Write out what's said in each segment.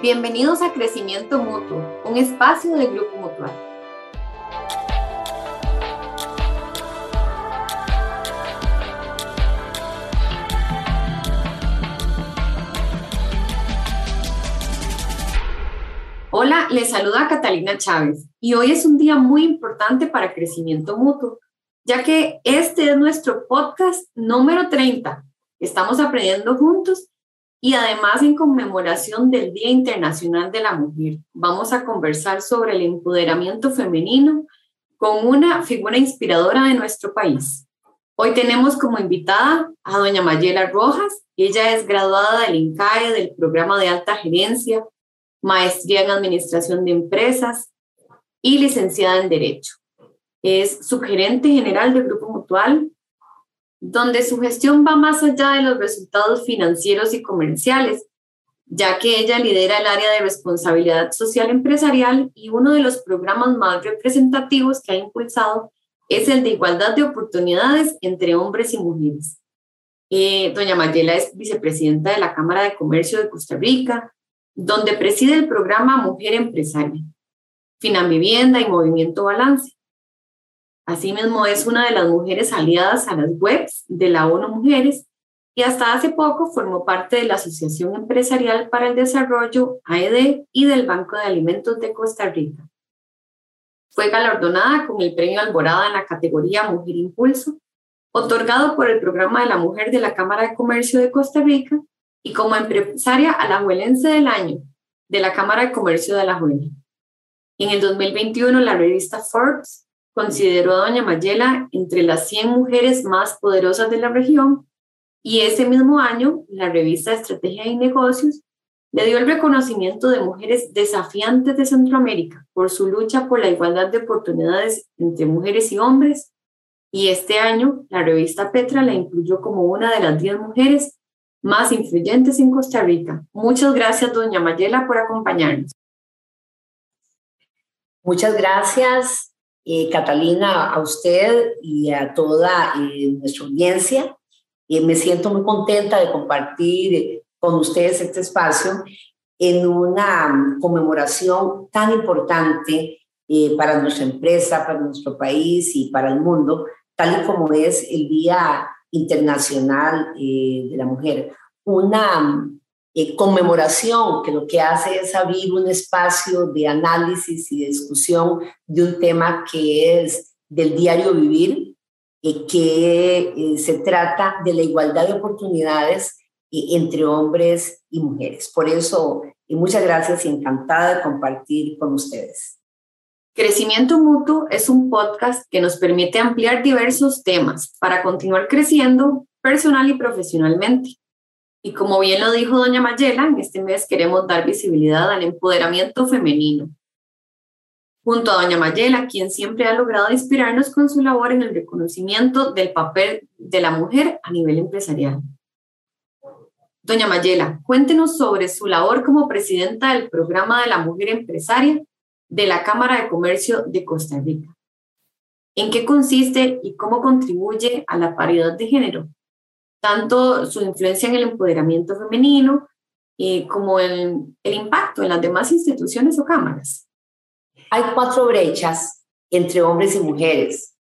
Bienvenidos a Crecimiento Mutuo, un espacio del Grupo Mutual. Hola, les saluda Catalina Chávez y hoy es un día muy importante para Crecimiento Mutuo, ya que este es nuestro podcast número 30. Estamos aprendiendo juntos y además, en conmemoración del Día Internacional de la Mujer, vamos a conversar sobre el empoderamiento femenino con una figura inspiradora de nuestro país. Hoy tenemos como invitada a doña Mayela Rojas. Ella es graduada del INCAE, del programa de alta gerencia, maestría en administración de empresas y licenciada en Derecho. Es subgerente general del Grupo Mutual donde su gestión va más allá de los resultados financieros y comerciales, ya que ella lidera el área de responsabilidad social empresarial y uno de los programas más representativos que ha impulsado es el de igualdad de oportunidades entre hombres y mujeres. Eh, doña Mayela es vicepresidenta de la Cámara de Comercio de Costa Rica, donde preside el programa Mujer Empresaria, Vivienda y Movimiento Balance. Asimismo, es una de las mujeres aliadas a las webs de la ONU Mujeres y hasta hace poco formó parte de la Asociación Empresarial para el Desarrollo, AED, y del Banco de Alimentos de Costa Rica. Fue galardonada con el Premio Alborada en la categoría Mujer Impulso, otorgado por el Programa de la Mujer de la Cámara de Comercio de Costa Rica y como empresaria alajuelense del año de la Cámara de Comercio de Alajuela. En el 2021, la revista Forbes consideró a doña Mayela entre las 100 mujeres más poderosas de la región y ese mismo año la revista Estrategia y Negocios le dio el reconocimiento de mujeres desafiantes de Centroamérica por su lucha por la igualdad de oportunidades entre mujeres y hombres y este año la revista Petra la incluyó como una de las 10 mujeres más influyentes en Costa Rica. Muchas gracias, doña Mayela, por acompañarnos. Muchas gracias, eh, Catalina, a usted y a toda eh, nuestra audiencia. Eh, me siento muy contenta de compartir con ustedes este espacio en una conmemoración tan importante para nuestra empresa, para nuestro país y para el mundo, tal y como es el Día Internacional de la Mujer. Una eh, conmemoración que lo que hace es abrir un espacio de análisis y de discusión de un tema que es del diario vivir, eh, que eh, se trata de la igualdad de oportunidades entre hombres y mujeres. Por eso, muchas gracias y encantada de compartir con ustedes. Crecimiento Mutuo es un podcast que nos permite ampliar diversos temas para continuar creciendo personal y profesionalmente. Y como bien lo dijo doña Mayela, en este mes queremos dar visibilidad al empoderamiento femenino. Junto a doña Mayela, quien siempre ha logrado inspirarnos con su labor en el reconocimiento del papel de la mujer a nivel empresarial. Doña Mayela, cuéntenos sobre su labor como presidenta del programa de la mujer empresaria de la Cámara de Comercio de Costa Rica. ¿En qué consiste y cómo contribuye a la paridad de género? Tanto su influencia en el empoderamiento femenino eh, como el, impacto en las demás instituciones o cámaras. Hay cuatro brechas entre hombres y mujeres,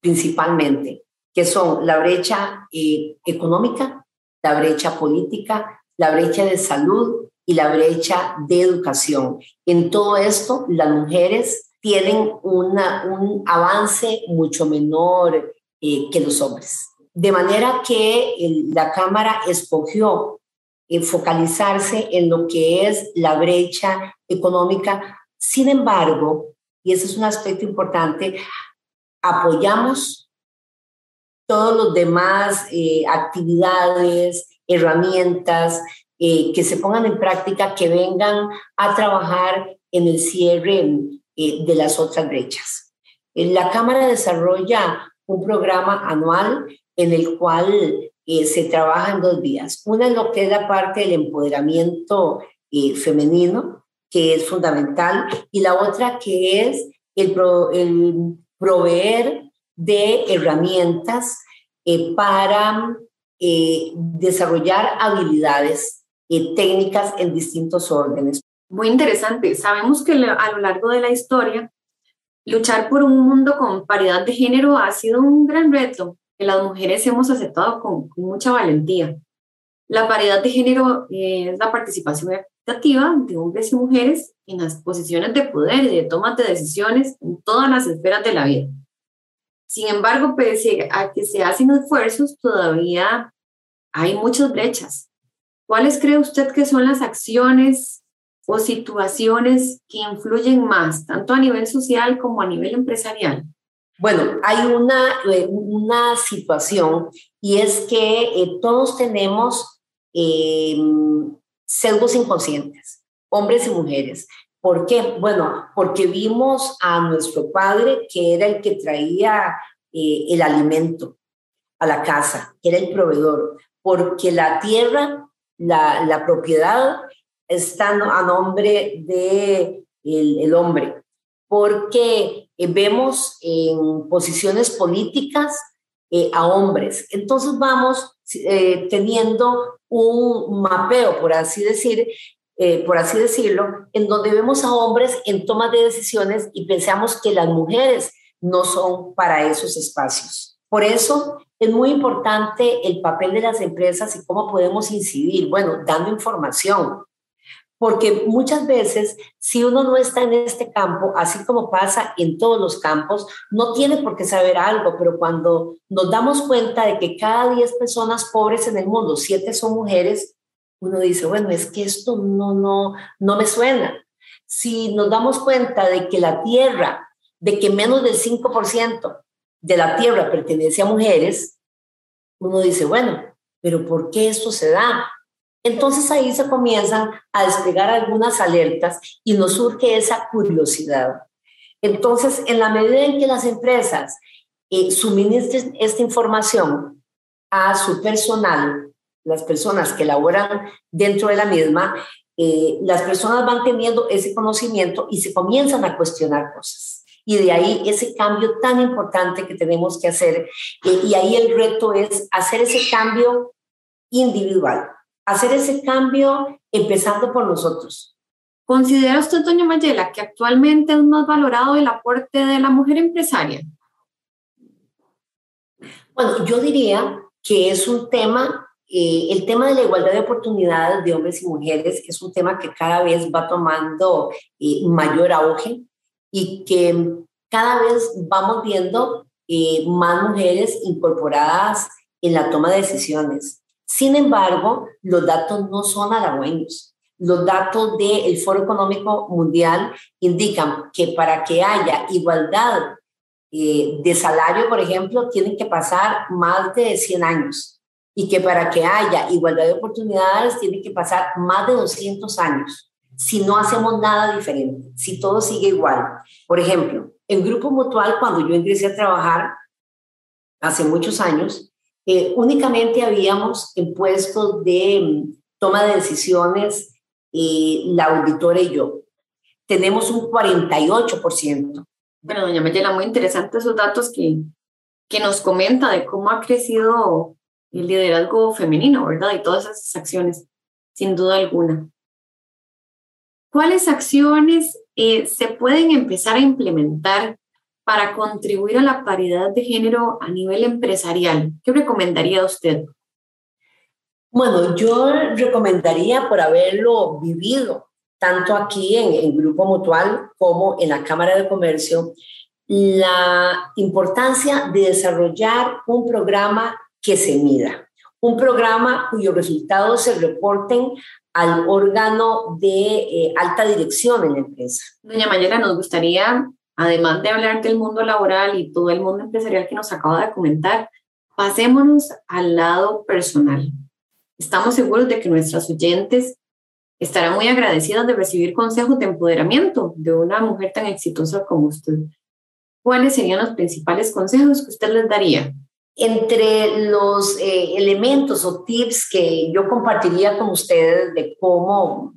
principalmente, que son la brecha eh, económica, la brecha política, la brecha de salud y la brecha de educación. En todo esto, las mujeres tienen un avance mucho menor eh, que los hombres. De manera que la Cámara escogió eh, focalizarse en lo que es la brecha económica. Sin embargo, y ese es un aspecto importante, apoyamos todos los demás eh, actividades, herramientas eh, que se pongan en práctica, que vengan a trabajar en el cierre de las otras brechas. La Cámara desarrolla un programa anual en el cual eh, se trabaja en dos vías. Una es lo que es la parte del empoderamiento eh, femenino, que es fundamental, y la otra que es el, proveer de herramientas eh, para desarrollar habilidades eh, técnicas en distintos órdenes. Muy interesante. Sabemos que a lo largo de la historia, luchar por un mundo con paridad de género ha sido un gran reto las mujeres hemos aceptado con, mucha valentía. La paridad de género es la participación activa de hombres y mujeres en las posiciones de poder y de toma de decisiones en todas las esferas de la vida. Sin embargo, pese a que se hacen esfuerzos, todavía hay muchas brechas. ¿Cuáles cree usted que son las acciones o situaciones que influyen más, tanto a nivel social como a nivel empresarial? Bueno, hay una, eh, una situación y es que eh, todos tenemos eh, inconscientes, hombres y mujeres. ¿Por qué? Bueno, porque vimos a nuestro padre que era el que traía eh, el alimento a la casa, que era el proveedor, porque la tierra, la, la propiedad está a nombre de el, hombre, porque eh, vemos en posiciones políticas eh, a hombres. Entonces vamos teniendo un mapeo, por así decir, eh, por así decirlo, en donde vemos a hombres en toma de decisiones y pensamos que las mujeres no son para esos espacios. Por eso es muy importante el papel de las empresas y cómo podemos incidir, bueno, dando información, porque muchas veces si uno no está en este campo, así como pasa en todos los campos, no tiene por qué saber algo, pero cuando nos damos cuenta de que cada 10 personas pobres en el mundo, 7 son mujeres, uno dice, bueno, es que esto no, no, no me suena. Si nos damos cuenta de que la tierra, de que menos del 5% de la tierra pertenece a mujeres, uno dice, bueno, pero ¿por qué esto se da? Entonces ahí se comienzan a desplegar algunas alertas y nos surge esa curiosidad. Entonces, en la medida en que las empresas eh, suministren esta información a su personal, las personas que laboran dentro de la misma, eh, las personas van teniendo ese conocimiento y se comienzan a cuestionar cosas. Y de ahí ese cambio tan importante que tenemos que hacer. Eh, y ahí el reto es hacer ese cambio individual, hacer ese cambio empezando por nosotros. ¿Considera usted, doña Mayela, que actualmente es más valorado el aporte de la mujer empresaria? Bueno, yo diría que es un tema eh, el tema de la igualdad de oportunidades de hombres y mujeres es un tema que cada vez va tomando eh, mayor auge y que cada vez vamos viendo eh, más mujeres incorporadas en la toma de decisiones. Sin embargo, los datos no son halagüeños. Los datos del Foro Económico Mundial indican que para que haya igualdad de salario, por ejemplo, tienen que pasar más de 100 años y que para que haya igualdad de oportunidades tiene que pasar más de 200 años si no hacemos nada diferente, si todo sigue igual. Por ejemplo, en Grupo Mutual, cuando yo ingresé a trabajar hace muchos años, eh, únicamente habíamos en puestos de mm, toma de decisiones eh, la auditora y yo. Tenemos un 48%. Bueno, doña Mayela, muy interesantes esos datos que, que nos comenta de cómo ha crecido el liderazgo femenino, ¿verdad? Y todas esas acciones, sin duda alguna. ¿Cuáles acciones eh, se pueden empezar a implementar para contribuir a la paridad de género a nivel empresarial? ¿Qué recomendaría usted? Bueno, yo recomendaría por haberlo vivido, tanto aquí en, en Grupo Mutual como en la Cámara de Comercio, la importancia de desarrollar un programa que se mida. Un programa cuyos resultados se reporten al órgano de eh, alta dirección en la empresa. Doña Mayela, nos gustaría, además de hablar del mundo laboral y todo el mundo empresarial que nos acaba de comentar, pasémonos al lado personal. Estamos seguros de que nuestras oyentes estarán muy agradecidas de recibir consejos de empoderamiento de una mujer tan exitosa como usted. ¿Cuáles serían los principales consejos que usted les daría? Entre los eh, elementos o tips que yo compartiría con ustedes de cómo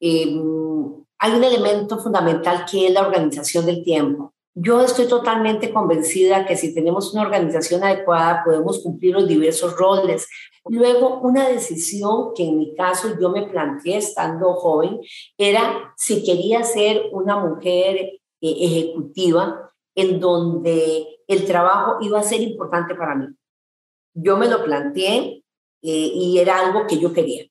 em, hay un elemento fundamental que es la organización del tiempo. Yo estoy totalmente convencida que si tenemos una organización adecuada podemos cumplir los diversos roles. Luego, una decisión que en mi caso yo me planteé estando joven era si quería ser una mujer eh, ejecutiva en donde el trabajo iba a ser importante para mí. Yo me lo planteé eh, y era algo que yo quería.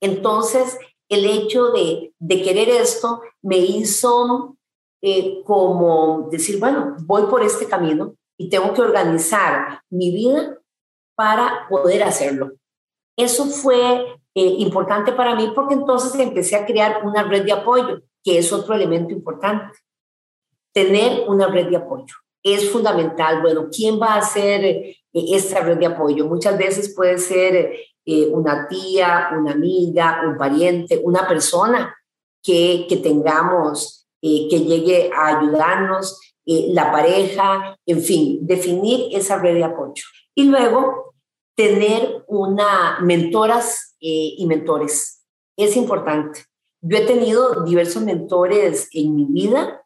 Entonces, el hecho de, querer esto me hizo eh, como decir, bueno, voy por este camino y tengo que organizar mi vida para poder hacerlo. Eso fue eh, importante para mí porque entonces empecé a crear una red de apoyo, que es otro elemento importante. Tener una red de apoyo es fundamental. Bueno, ¿quién va a hacer eh, esta red de apoyo? Muchas veces puede ser una tía, una amiga, un pariente, una persona que, que tengamos eh, que llegue a ayudarnos, eh, la pareja, en fin, definir esa red de apoyo. Y luego, tener una mentoras eh, y mentores. Es importante. Yo he tenido diversos mentores en mi vida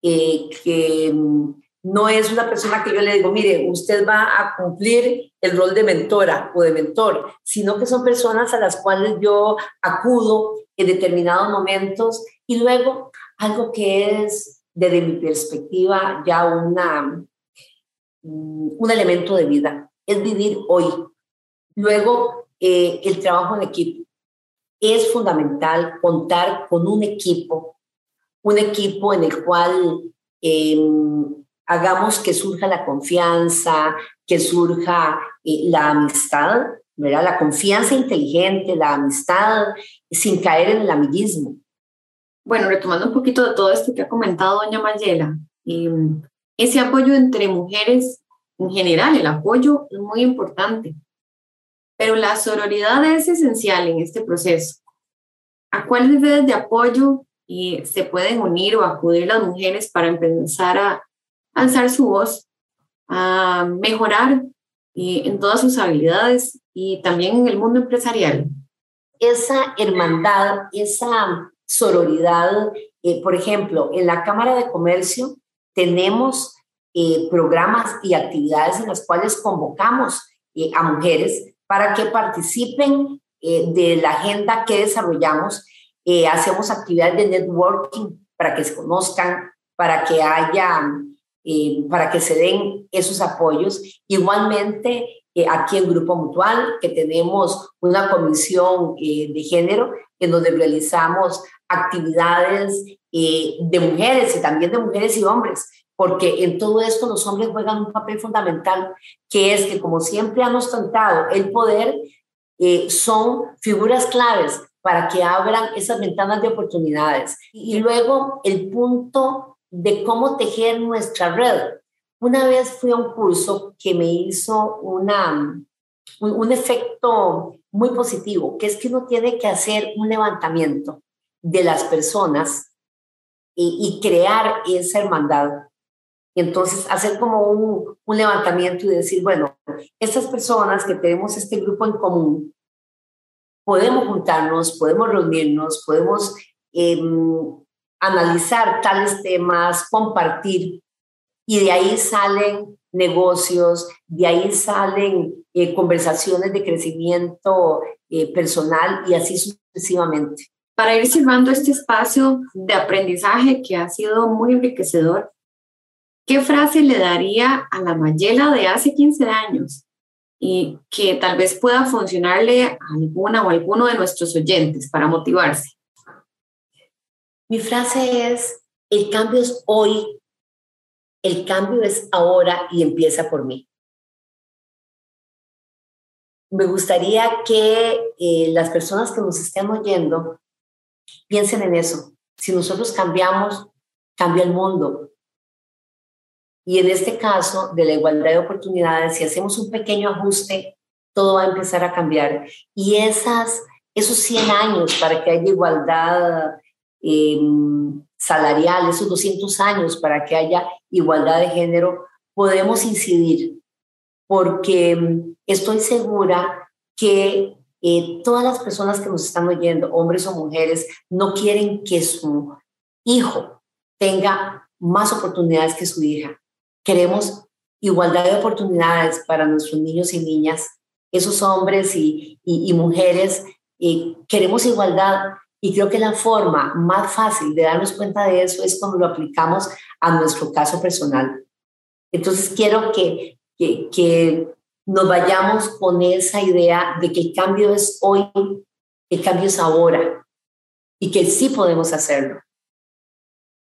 que no es una persona que yo le digo, mire, usted va a cumplir el rol de mentora o de mentor, sino que son personas a las cuales yo acudo en determinados momentos y luego algo que es, desde mi perspectiva, ya una, mm, un elemento de vida, es vivir hoy. Luego, eh, el trabajo en equipo. Es fundamental contar con un equipo, un equipo en el cual em, hagamos que surja la confianza, que surja eh, la amistad, ¿verdad? La confianza inteligente, la amistad, sin caer en el amiguismo. Bueno, retomando un poquito de todo esto que ha comentado doña Mayela, em, ese apoyo entre mujeres en general, el apoyo es muy importante, pero la sororidad es esencial en este proceso. ¿A cuáles redes de apoyo y se pueden unir o acudir las mujeres para empezar a alzar su voz, a mejorar eh, en todas sus habilidades y también en el mundo empresarial? Esa hermandad, esa sororidad. Eh, por ejemplo, en la Cámara de Comercio tenemos eh, programas y actividades en las cuales convocamos eh, a mujeres para que participen de la agenda que desarrollamos. hacemos actividades de networking para que se conozcan, para que haya, para que se den esos apoyos. Igualmente, aquí en Grupo Mutual, que tenemos una comisión de género en donde realizamos actividades eh, de mujeres y también de mujeres y hombres, porque en todo esto los hombres juegan un papel fundamental, que es que como siempre han ostentado el poder, eh, son figuras claves para que abran esas ventanas de oportunidades. Y luego el punto de cómo tejer nuestra red. Una vez fui a un curso que me hizo una, un, un efecto muy positivo, que es que uno tiene que hacer un levantamiento de las personas y, crear esa hermandad. Entonces, hacer como un, un, levantamiento y decir, bueno, estas personas que tenemos este grupo en común, podemos juntarnos, podemos reunirnos, podemos em, analizar tales temas, compartir, y de ahí salen negocios, de ahí salen eh, conversaciones de crecimiento eh, personal y así sucesivamente. Para ir cerrando este espacio de aprendizaje que ha sido muy enriquecedor, ¿qué frase le daría a la Mayela de hace 15 años y que tal vez pueda funcionarle a alguna o alguno de nuestros oyentes para motivarse? Mi frase es, el cambio es hoy, el cambio es ahora y empieza por mí. Me gustaría que eh, las personas que nos estén oyendo Piensen en eso. Si nosotros cambiamos, cambia el mundo. Y en este caso de la igualdad de oportunidades, si hacemos un pequeño ajuste, todo va a empezar a cambiar. Y esas, esos 100 años para que haya igualdad em, salarial, esos 200 años para que haya igualdad de género, podemos incidir, porque em, estoy segura que eh, todas las personas que nos están oyendo, hombres o mujeres, no quieren que su hijo tenga más oportunidades que su hija. Queremos igualdad de oportunidades para nuestros niños y niñas, esos hombres y, mujeres. y queremos igualdad y creo que la forma más fácil de darnos cuenta de eso es cuando lo aplicamos a nuestro caso personal. Entonces quiero que, que, que nos vayamos con esa idea de que el cambio es hoy, el cambio es ahora y que sí podemos hacerlo.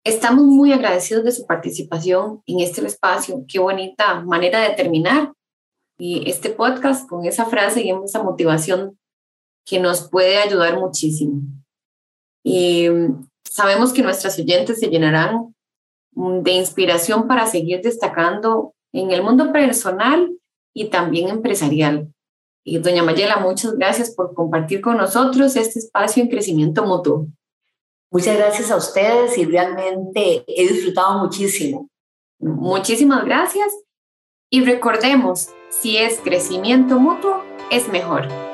Estamos muy agradecidos de su participación en este espacio. Qué bonita manera de terminar y este podcast con esa frase y esa motivación que nos puede ayudar muchísimo. Y sabemos que nuestras oyentes se llenarán de inspiración para seguir destacando en el mundo personal y también empresarial. Y doña Mayela, muchas gracias por compartir con nosotros este espacio en crecimiento mutuo. Muchas gracias a ustedes y realmente he disfrutado muchísimo. Muchísimas gracias y recordemos, si es crecimiento mutuo, es mejor.